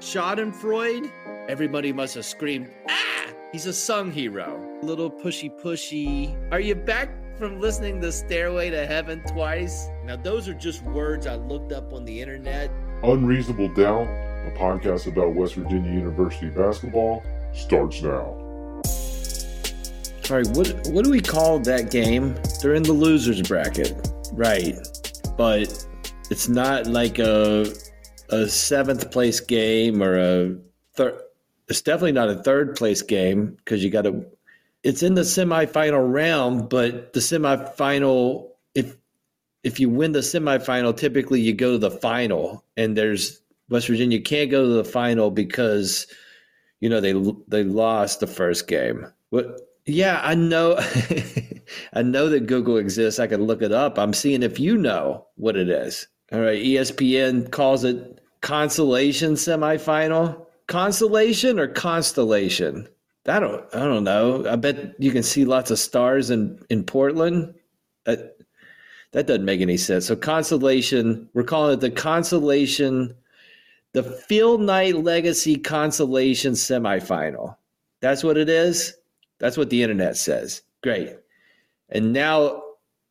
Schadenfreude, everybody must have screamed, ah! He's a sung hero. Little pushy pushy. Are you back from listening to Stairway to Heaven twice? Now, those are just words I looked up on the internet. Unreasonable Doubt, a podcast about West Virginia University basketball, starts now. Sorry, what what do we call that game? They're in the losers bracket, right? But it's not like a a seventh place game or a third. It's definitely not a third place game because you got to. It's in the semifinal round, but the semifinal if if you win the semifinal, typically you go to the final, and there's West Virginia can't go to the final because you know they they lost the first game. What? Yeah, I know. I know that Google exists. I can look it up. I'm seeing if you know what it is. All right, ESPN calls it consolation semifinal. Consolation or constellation? I don't. I don't know. I bet you can see lots of stars in in Portland. That that doesn't make any sense. So consolation. We're calling it the consolation, the Phil Knight Legacy Consolation Semifinal. That's what it is. That's what the internet says. Great. And now,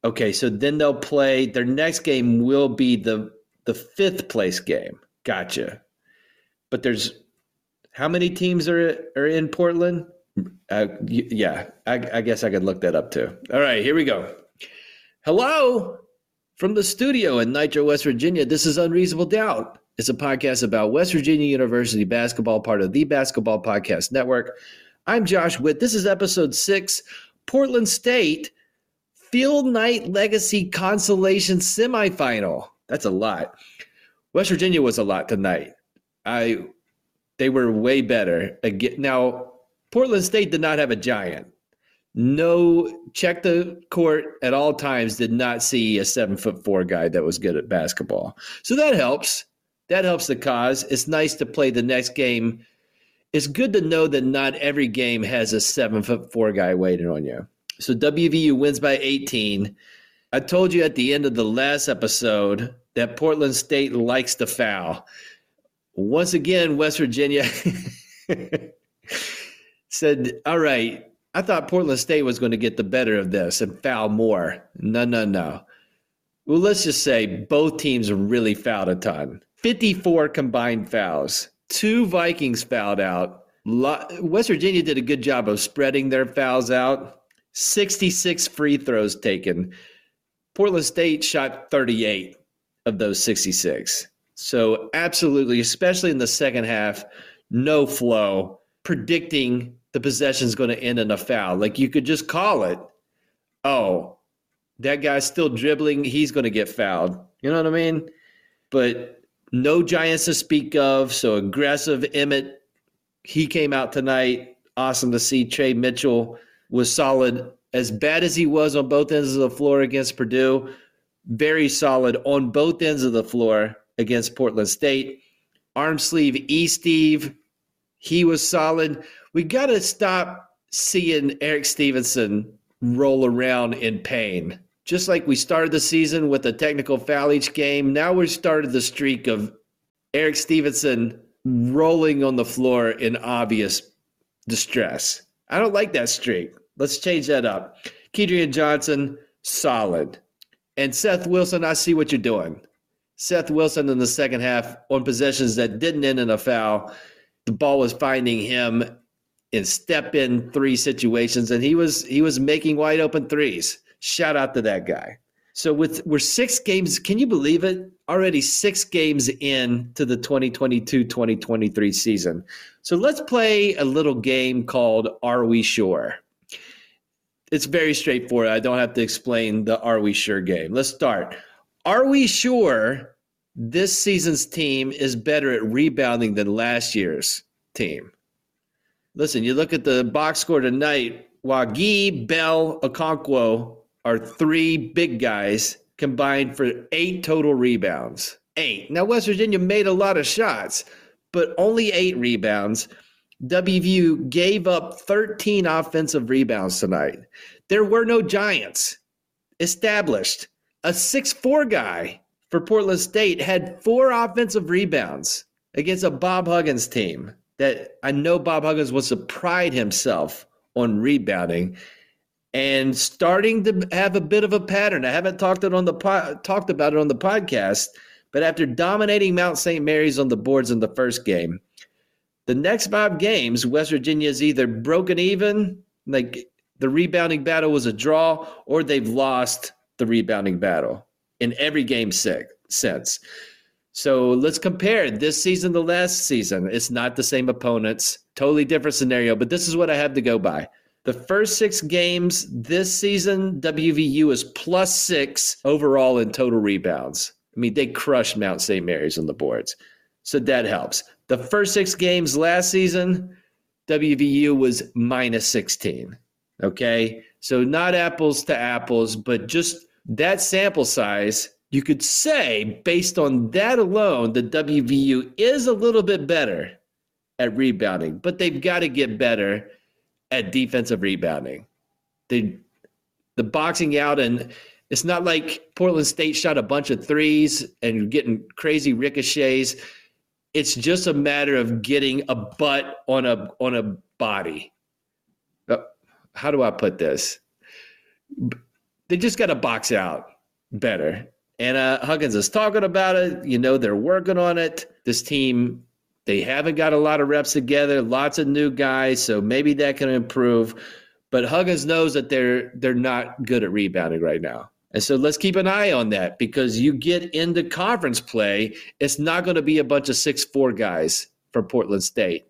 okay, so then they'll play. Their next game will be the the fifth place game. Gotcha. But there's how many teams are are in Portland? Uh, yeah, I, I guess I could look that up too. All right, here we go. Hello from the studio in Nitro, West Virginia. This is Unreasonable Doubt. It's a podcast about West Virginia University basketball, part of the Basketball Podcast Network. I'm Josh Witt. This is episode six Portland State Phil Knight Legacy Consolation Semifinal. That's a lot. West Virginia was a lot tonight. I they were way better. Again, now Portland State did not have a giant. No, check the court at all times. Did not see a seven foot four guy that was good at basketball. So that helps. That helps the cause. It's nice to play the next game. It's good to know that not every game has a seven foot four guy waiting on you. So WVU wins by 18. I told you at the end of the last episode that Portland State likes to foul. Once again, West Virginia said, All right, I thought Portland State was going to get the better of this and foul more. No, no, no. Well, let's just say both teams really fouled a ton 54 combined fouls. Two Vikings fouled out. West Virginia did a good job of spreading their fouls out. 66 free throws taken. Portland State shot 38 of those 66. So, absolutely, especially in the second half, no flow, predicting the possession is going to end in a foul. Like you could just call it, oh, that guy's still dribbling. He's going to get fouled. You know what I mean? But no Giants to speak of. So, aggressive Emmett, he came out tonight. Awesome to see. Tre Mitchell was solid. As bad as he was on both ends of the floor against Purdue, very solid on both ends of the floor against Portland State. Arm sleeve E Steve, he was solid. We got to stop seeing Erik Stevenson roll around in pain. Just like we started the season with a technical foul each game, now we've started the streak of Erik Stevenson rolling on the floor in obvious distress. I don't like that streak. Let's change that up. Kedrian Johnson, solid. And Seth Wilson, I see what you're doing. Seth Wilson in the second half on possessions that didn't end in a foul. The ball was finding him in step in three situations, and he was he was making wide open threes. Shout out to that guy. So with we're six games, can you believe it? Already six games in to the 2022-2023 season. So let's play a little game called Are We Sure? It's very straightforward. I don't have to explain the Are We Sure game. Let's start. Are we sure this season's team is better at rebounding than last year's team? Listen, you look at the box score tonight. Wague, Bell, Okonkwo are three big guys combined for eight total rebounds. Eight. Now, West Virginia made a lot of shots, but only eight rebounds. WVU gave up 13 offensive rebounds tonight. There were no Giants established. A six-four guy for Portland State had four offensive rebounds. against a Bob Huggins team that I know Bob Huggins wants to pride himself on rebounding and starting to have a bit of a pattern. I haven't talked it on the po- talked about it on the podcast, but after dominating Mount St. Mary's on the boards in the first game, the next five games, West Virginia is either broken even, like the rebounding battle was a draw, or they've lost the rebounding battle in every game six, since. So let's compare this season to last season. It's not the same opponents, totally different scenario, but this is what I have to go by. The first six games this season, WVU is plus six overall in total rebounds. I mean, they crushed Mount St. Mary's on the boards. So that helps. The first six games last season, WVU was minus 16. Okay. So not apples to apples, but just that sample size, you could say, based on that alone, the WVU is a little bit better at rebounding, but they've got to get better at defensive rebounding. They, the boxing out, and it's not like Portland State shot a bunch of threes and getting crazy ricochets. It's just a matter of getting a butt on a on a body. Uh, how do I put this? They just got to box out better. And uh, Huggins is talking about it. You know, they're working on it. This team they haven't got a lot of reps together, lots of new guys, so maybe that can improve. But Huggins knows that they're they're not good at rebounding right now. And so let's keep an eye on that because you get into conference play, it's not going to be a bunch of six four guys from Portland State.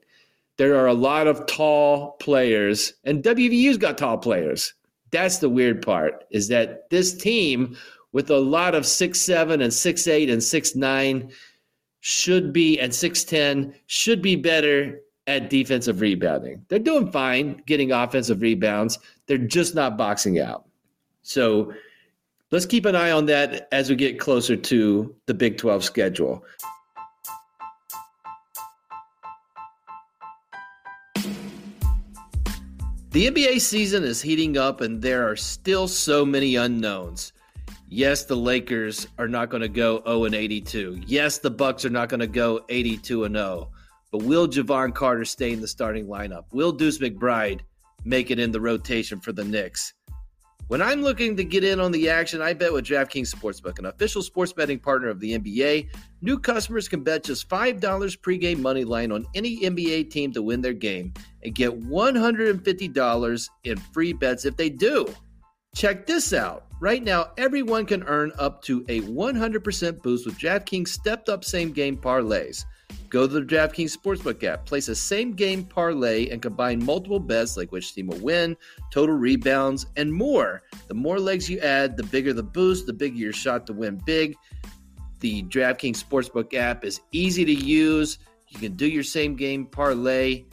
There are a lot of tall players, and WVU's got tall players. That's the weird part, is that this team with a lot of six seven and six eight and six nine should be at 6'10 should be better at defensive rebounding. They're doing fine getting offensive rebounds. They're just not boxing out. So let's keep an eye on that as we get closer to the Big 12 schedule. The NBA season is heating up, and there are still so many unknowns. Yes, the Lakers are not going to go 0 and 82. Yes, the Bucks are not going to go 82 and 0. But will Jevon Carter stay in the starting lineup? Will Deuce McBride make it in the rotation for the Knicks? When I'm looking to get in on the action, I bet with DraftKings Sportsbook, an official sports betting partner of the NBA. New customers can bet just $5 pregame money line on any NBA team to win their game and get $150 in free bets if they do. Check this out. Right now, everyone can earn up to a 100% boost with DraftKings stepped up same game parlays. Go to the DraftKings Sportsbook app, place a same game parlay, and combine multiple bets like which team will win, total rebounds, and more. The more legs you add, the bigger the boost, the bigger your shot to win big. The DraftKings Sportsbook app is easy to use. You can do your same game parlay.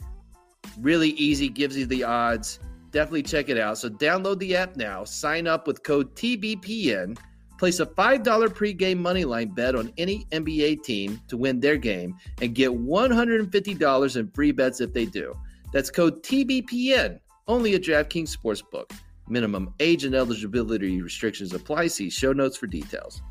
Really easy, gives you the odds definitely check it out. So download the app now, sign up with code TBPN, place a $5 pregame moneyline bet on any NBA team to win their game, and get $150 in free bets if they do. That's code TBPN, only at DraftKings Sportsbook. Minimum age and eligibility restrictions apply. See show notes for details.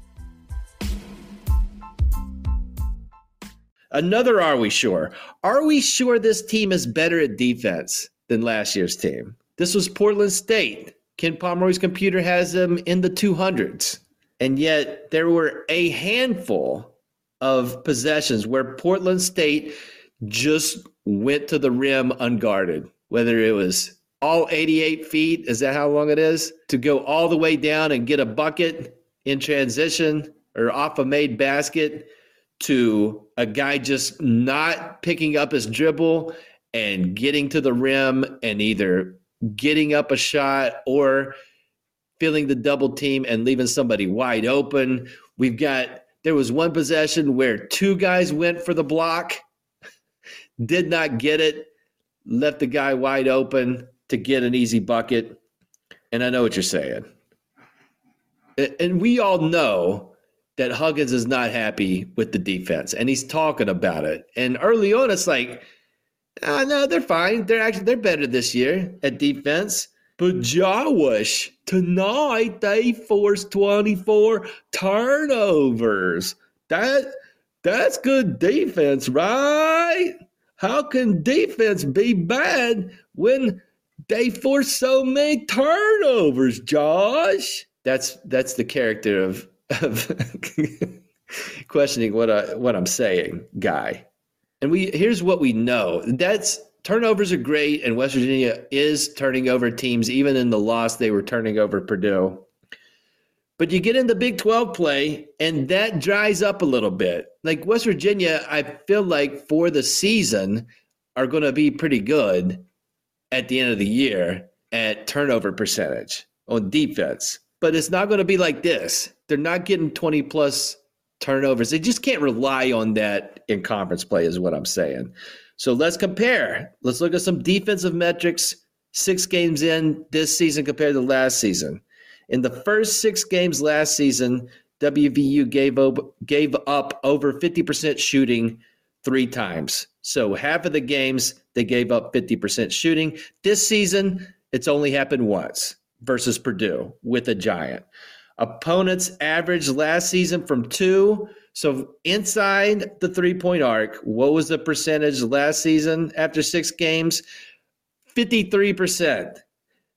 Another are we sure? Are we sure this team is better at defense than last year's team? This was Portland State. Ken Pomeroy's computer has them in the 200s. And yet there were a handful of possessions where Portland State just went to the rim unguarded, whether it was all 88 feet, is that how long it is? To go all the way down and get a bucket in transition or off a made basket to a guy just not picking up his dribble and getting to the rim and either getting up a shot or feeling the double team and leaving somebody wide open. We've got there was one possession where two guys went for the block, did not get it, left the guy wide open to get an easy bucket. And I know what you're saying. And we all know that Huggins is not happy with the defense and he's talking about it. And early on, it's like, uh, no, they're fine. They're actually they're better this year at defense. But hmm. Josh, tonight they forced 24 turnovers. That That's good defense, right? How can defense be bad when they force so many turnovers, Josh? That's that's the character of of questioning what I what I'm saying, guy. And we here's what we know. That's turnovers are great, and West Virginia is turning over teams. Even in the loss, they were turning over Purdue. But you get in the Big 12 play, and that dries up a little bit. Like West Virginia, I feel like for the season are going to be pretty good at the end of the year at turnover percentage on defense. But it's not going to be like this. They're not getting 20 plus turnovers. They just can't rely on that in conference play, is what I'm saying. So let's compare. Let's look at some defensive metrics six games in this season compared to last season. In the first six games last season, WVU gave gave up over 50% shooting three times. So half of the games they gave up 50% shooting. This season, it's only happened once versus Purdue with a giant. Opponents averaged last season from two. So inside the three point arc, what was the percentage last season after six games? 53%.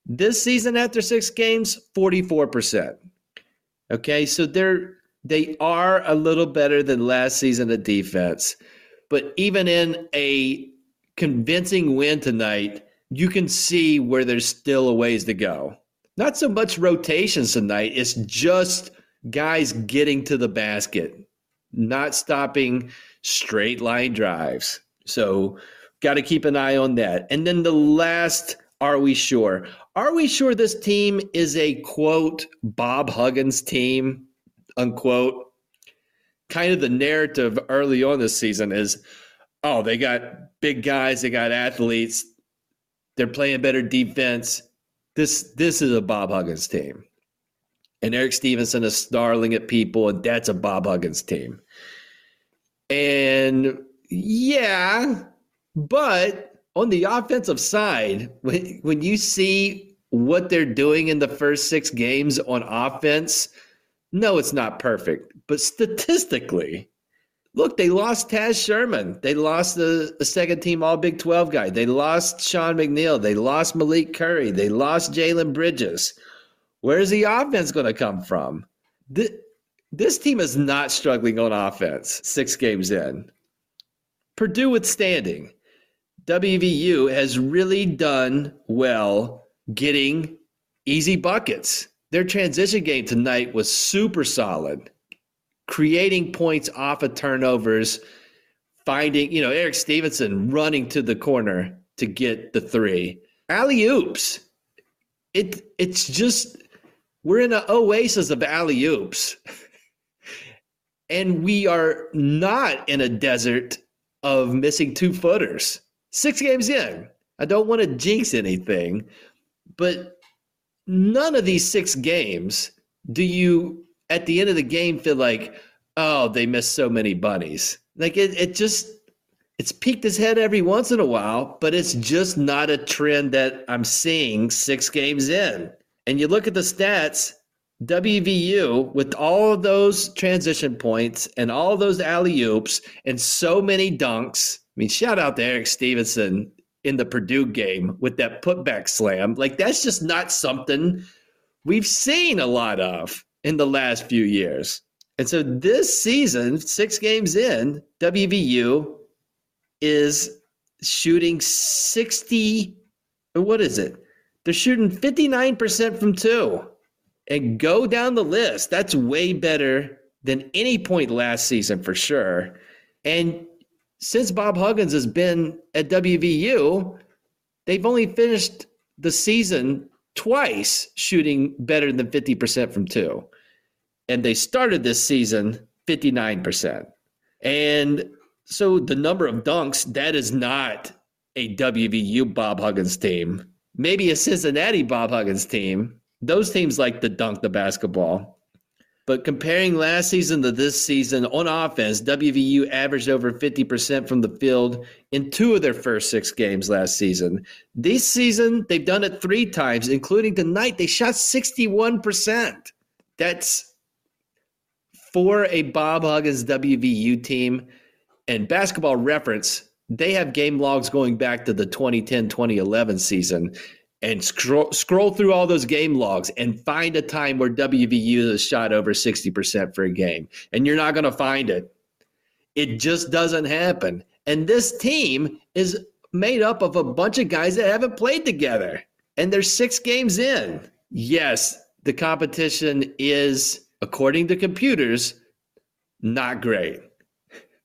This season, after six games, 44%. Okay, so they're they are a little better than last season at defense. But even in a convincing win tonight, you can see where there's still a ways to go. Not so much rotations tonight, it's just guys getting to the basket, not stopping straight line drives. So, got to keep an eye on that. And then the last are we sure? Are we sure this team is a quote Bob Huggins team, unquote? Kind of the narrative early on this season is oh, they got big guys, they got athletes, they're playing better defense. This this is a Bob Huggins team. And Erik Stevenson is snarling at people, and that's a Bob Huggins team. And yeah, but on the offensive side, when, when you see what they're doing in the first six games on offense, no, it's not perfect. But statistically, look, they lost Taz Sherman. They lost the, the second team All Big 12 guy. They lost Sean McNeil. They lost Malik Curry. They lost Jalen Bridges. Where's the offense going to come from? This, this team is not struggling on offense six games in. Purdue withstanding. WVU has really done well getting easy buckets. Their transition game tonight was super solid, creating points off of turnovers, finding, you know, Erik Stevenson running to the corner to get the three. Alley oops. It it's just we're in an oasis of alley oops. and we are not in a desert of missing two footers six games in. I don't want to jinx anything, but none of these six games do you, at the end of the game, feel like, oh, they missed so many bunnies. Like it, it just, it's peaked his head every once in a while, but it's just not a trend that I'm seeing six games in. And you look at the stats, WVU with all of those transition points and all those alley oops and so many dunks I mean, shout out to Erik Stevenson in the Purdue game with that putback slam. Like, that's just not something we've seen a lot of in the last few years. And so this season, six games in, WVU is shooting 60, what is it? They're shooting 59% from two. And go down the list. That's way better than any point last season for sure. And since Bob Huggins has been at WVU, they've only finished the season twice shooting better than 50% from two. And they started this season 59%. And so the number of dunks, that is not a WVU Bob Huggins team. Maybe a Cincinnati Bob Huggins team. Those teams like to dunk the basketball. But comparing last season to this season on offense, WVU averaged over 50% from the field in two of their first six games last season. This season, they've done it three times, including tonight. They shot 61%. That's for a Bob Huggins WVU team and basketball reference, they have game logs going back to the 2010 2011 season and scroll, scroll through all those game logs and find a time where WVU has shot over 60% for a game. And you're not going to find it. It just doesn't happen. And this team is made up of a bunch of guys that haven't played together. And they're six games in. Yes, the competition is, according to computers, not great.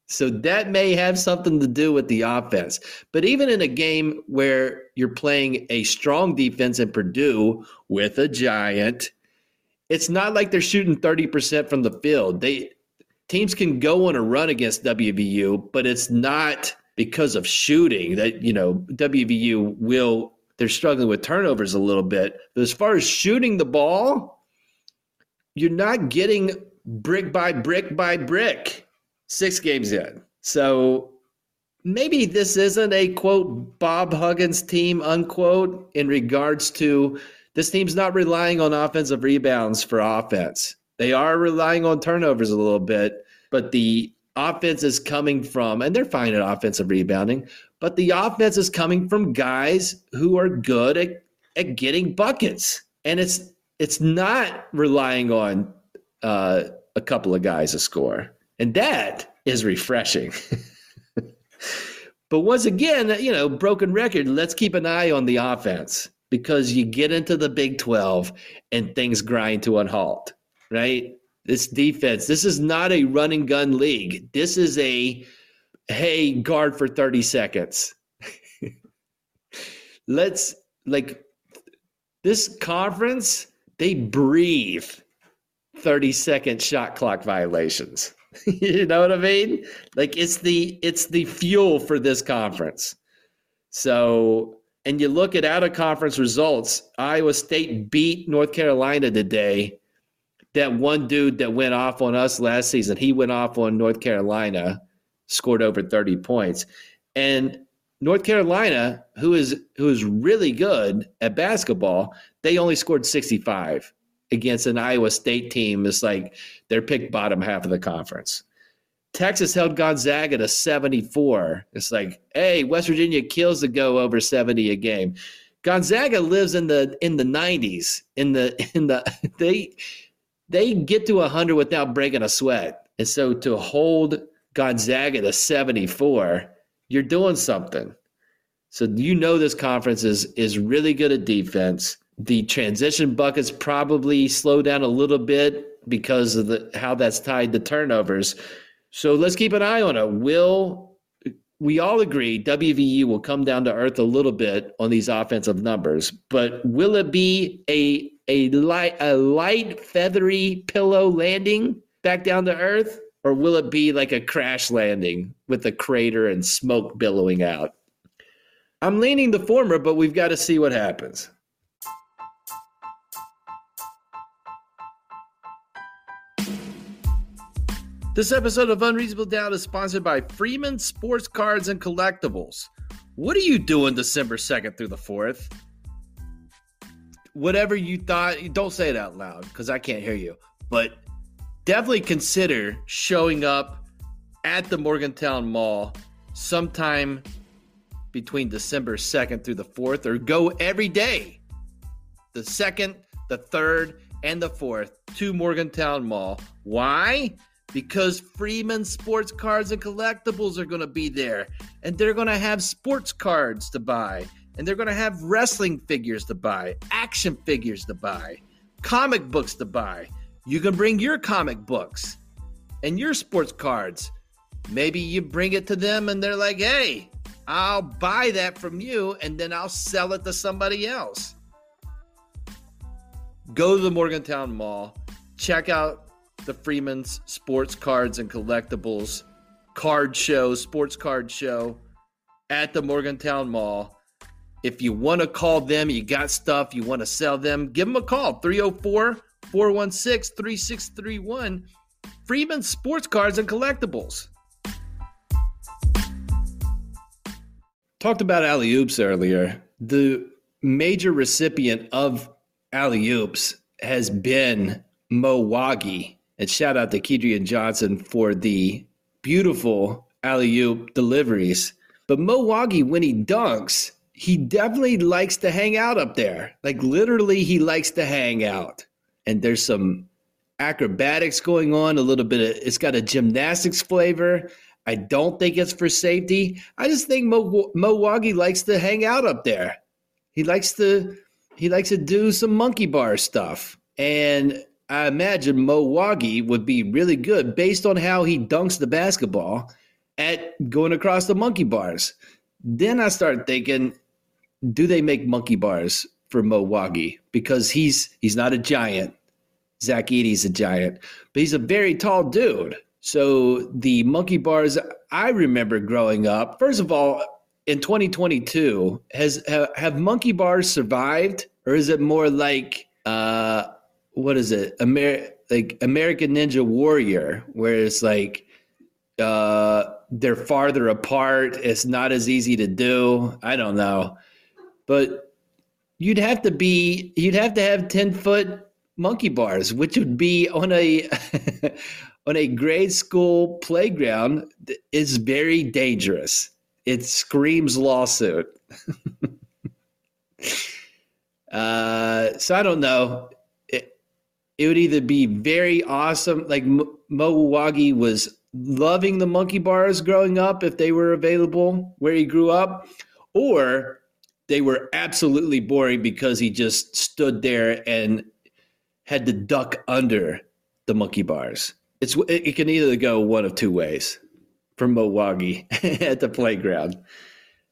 So that may have something to do with the offense. But even in a game where you're playing a strong defense in Purdue with a giant, it's not like they're shooting 30% from the field. They teams can go on a run against WVU, but it's not because of shooting that, you know, WVU will they're struggling with turnovers a little bit. But as far as shooting the ball, you're not getting brick by brick by brick six games in. So maybe this isn't a quote Bob Huggins team unquote in regards to this team's not relying on offensive rebounds for offense. They are relying on turnovers a little bit, but the offense is coming from, and they're fine at offensive rebounding, but the offense is coming from guys who are good at, at getting buckets. And it's it's not relying on uh, a couple of guys to score. And that is refreshing. but once again, you know, broken record, let's keep an eye on the offense because you get into the Big 12 and things grind to a halt, right? This defense, this is not a running gun league. This is a, hey, guard for 30 seconds. let's, like, this conference, they breathe 30 second shot clock violations. you know what I mean? Like it's the it's the fuel for this conference. So, and you look at out of conference results, Iowa State beat North Carolina today. That one dude that went off on us last season, he went off on North Carolina, scored over 30 points. And North Carolina, who is who is really good at basketball, they only scored 65 against an Iowa State team is like they're picked bottom half of the conference. Texas held Gonzaga to 74. It's like, hey, West Virginia kills the go over 70 a game. Gonzaga lives in the in the 90s. In the in the they they get to 100 without breaking a sweat. And so to hold Gonzaga to 74, you're doing something. So you know this conference is is really good at defense the transition buckets probably slow down a little bit because of the how that's tied to turnovers. So let's keep an eye on it. Will we all agree WVU will come down to earth a little bit on these offensive numbers, but will it be a a light a light feathery pillow landing back down to earth, or will it be like a crash landing with a crater and smoke billowing out? I'm leaning the former, but we've got to see what happens. This episode of Unreasonable Doubt is sponsored by Freeman Sports Cards and Collectibles. What are you doing December 2nd through the 4th? Whatever you thought, don't say it out loud because I can't hear you. But definitely consider showing up at the Morgantown Mall sometime between December 2nd through the 4th, or go every day. The 2nd, the 3rd, and the 4th to Morgantown Mall. Why? Because Freeman Sports Cards and Collectibles are going to be there. And they're going to have sports cards to buy. And they're going to have wrestling figures to buy, action figures to buy, comic books to buy. You can bring your comic books and your sports cards. Maybe you bring it to them and they're like, hey, I'll buy that from you and then I'll sell it to somebody else. Go to the Morgantown Mall, check out the Freeman's Sports Cards and Collectibles card show, sports card show at the Morgantown Mall. If you want to call them, you got stuff, you want to sell them, give them a call 304 416 3631. Freeman's Sports Cards and Collectibles. Talked about alley oops earlier. The major recipient of alley oops has been Mo Wague And shout out to Kedrian Johnson for the beautiful alley oop deliveries. But Mo Wague, when he dunks, he definitely likes to hang out up there. Like literally, he likes to hang out. And there's some acrobatics going on, a little bit of it's got a gymnastics flavor. I don't think it's for safety. I just think Mo, Mo likes to hang out up there. He likes to he likes to do some monkey bar stuff. And I imagine Mo Wague would be really good based on how he dunks the basketball at going across the monkey bars. Then I start thinking, do they make monkey bars for Mo Wague? Because he's he's not a giant. Zach Edey's a giant, but he's a very tall dude. So the monkey bars I remember growing up, first of all, in 2022, has have, have monkey bars survived, or is it more like uh, what is it, Amer- like American Ninja Warrior, where it's like uh, they're farther apart, it's not as easy to do. I don't know, but you'd have to be, you'd have to have 10 foot monkey bars, which would be on a on a grade school playground is very dangerous. It screams lawsuit. uh, so I don't know. It, would either be very awesome, like Mo Wague was loving the monkey bars growing up if they were available where he grew up, or they were absolutely boring because he just stood there and had to duck under the monkey bars. It's it can either go one of two ways for Mo Wague at the playground.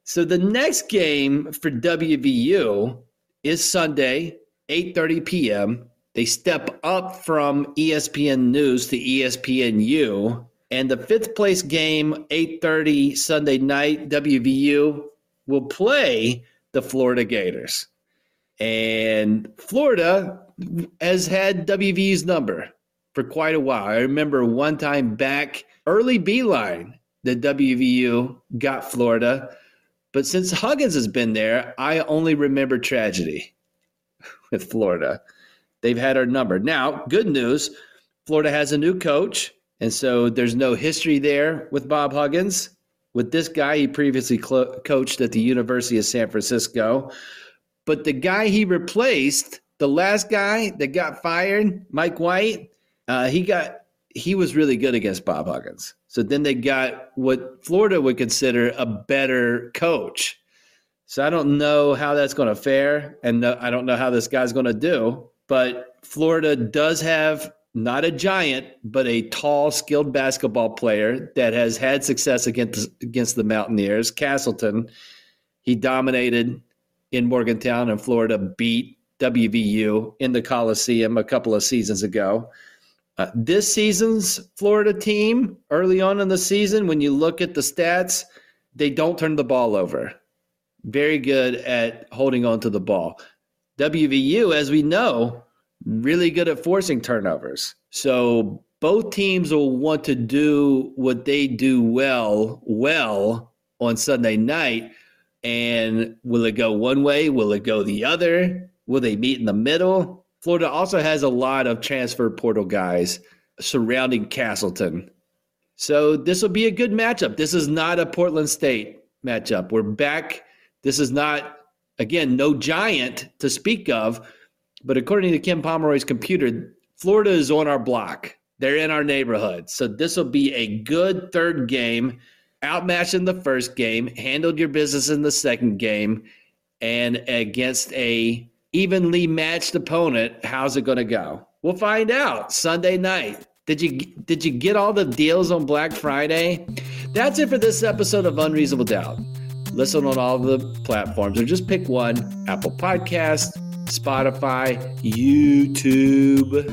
So the next game for WVU is Sunday, 8:30 p.m. They step up from ESPN News to ESPNU, and the fifth place game, 8:30 Sunday night, WVU will play the Florida Gators. And Florida has had WVU's number for quite a while. I remember one time back early Beilein that WVU got Florida. But since Huggins has been there, I only remember tragedy with Florida. They've had our number. Now, good news Florida has a new coach. And so there's no history there with Bob Huggins. With this guy, he previously clo- coached at the University of San Francisco. But the guy he replaced, the last guy that got fired, Mike White, uh, he got he was really good against Bob Huggins. So then they got what Florida would consider a better coach. So I don't know how that's going to fare, and I don't know how this guy's going to do. But Florida does have not a giant, but a tall, skilled basketball player that has had success against against the Mountaineers. Castleton, he dominated in Morgantown, and Florida beat WVU in the Coliseum a couple of seasons ago. Uh, this season's Florida team, early on in the season, when you look at the stats, they don't turn the ball over. Very good at holding on to the ball. WVU, as we know, really good at forcing turnovers. So both teams will want to do what they do well, well on Sunday night. And will it go one way? Will it go the other? Will they meet in the middle? Florida also has a lot of transfer portal guys surrounding Castleton. So this will be a good matchup. This is not a Portland State matchup. We're back. This is not, again, no giant to speak of, but according to Ken Pomeroy's computer, Florida is on our block. They're in our neighborhood. So this will be a good third game. Outmatched in the first game, handled your business in the second game, and against a evenly matched opponent, how's it going to go? We'll find out Sunday night. Did you did you get all the deals on Black Friday? That's it for this episode of Unreasonable Doubt. Listen on all the platforms or just pick one Apple Podcast, Spotify, YouTube.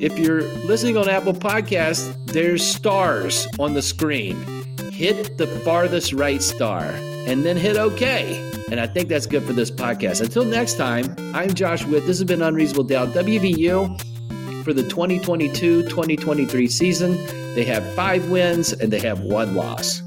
If you're listening on Apple Podcast, there's stars on the screen. Hit the farthest right star and then hit OK. And I think that's good for this podcast. Until next time, I'm Josh Witt. This has been Unreasonable Doubt. WVU for the 2022 2023 season. They have five wins and they have one loss.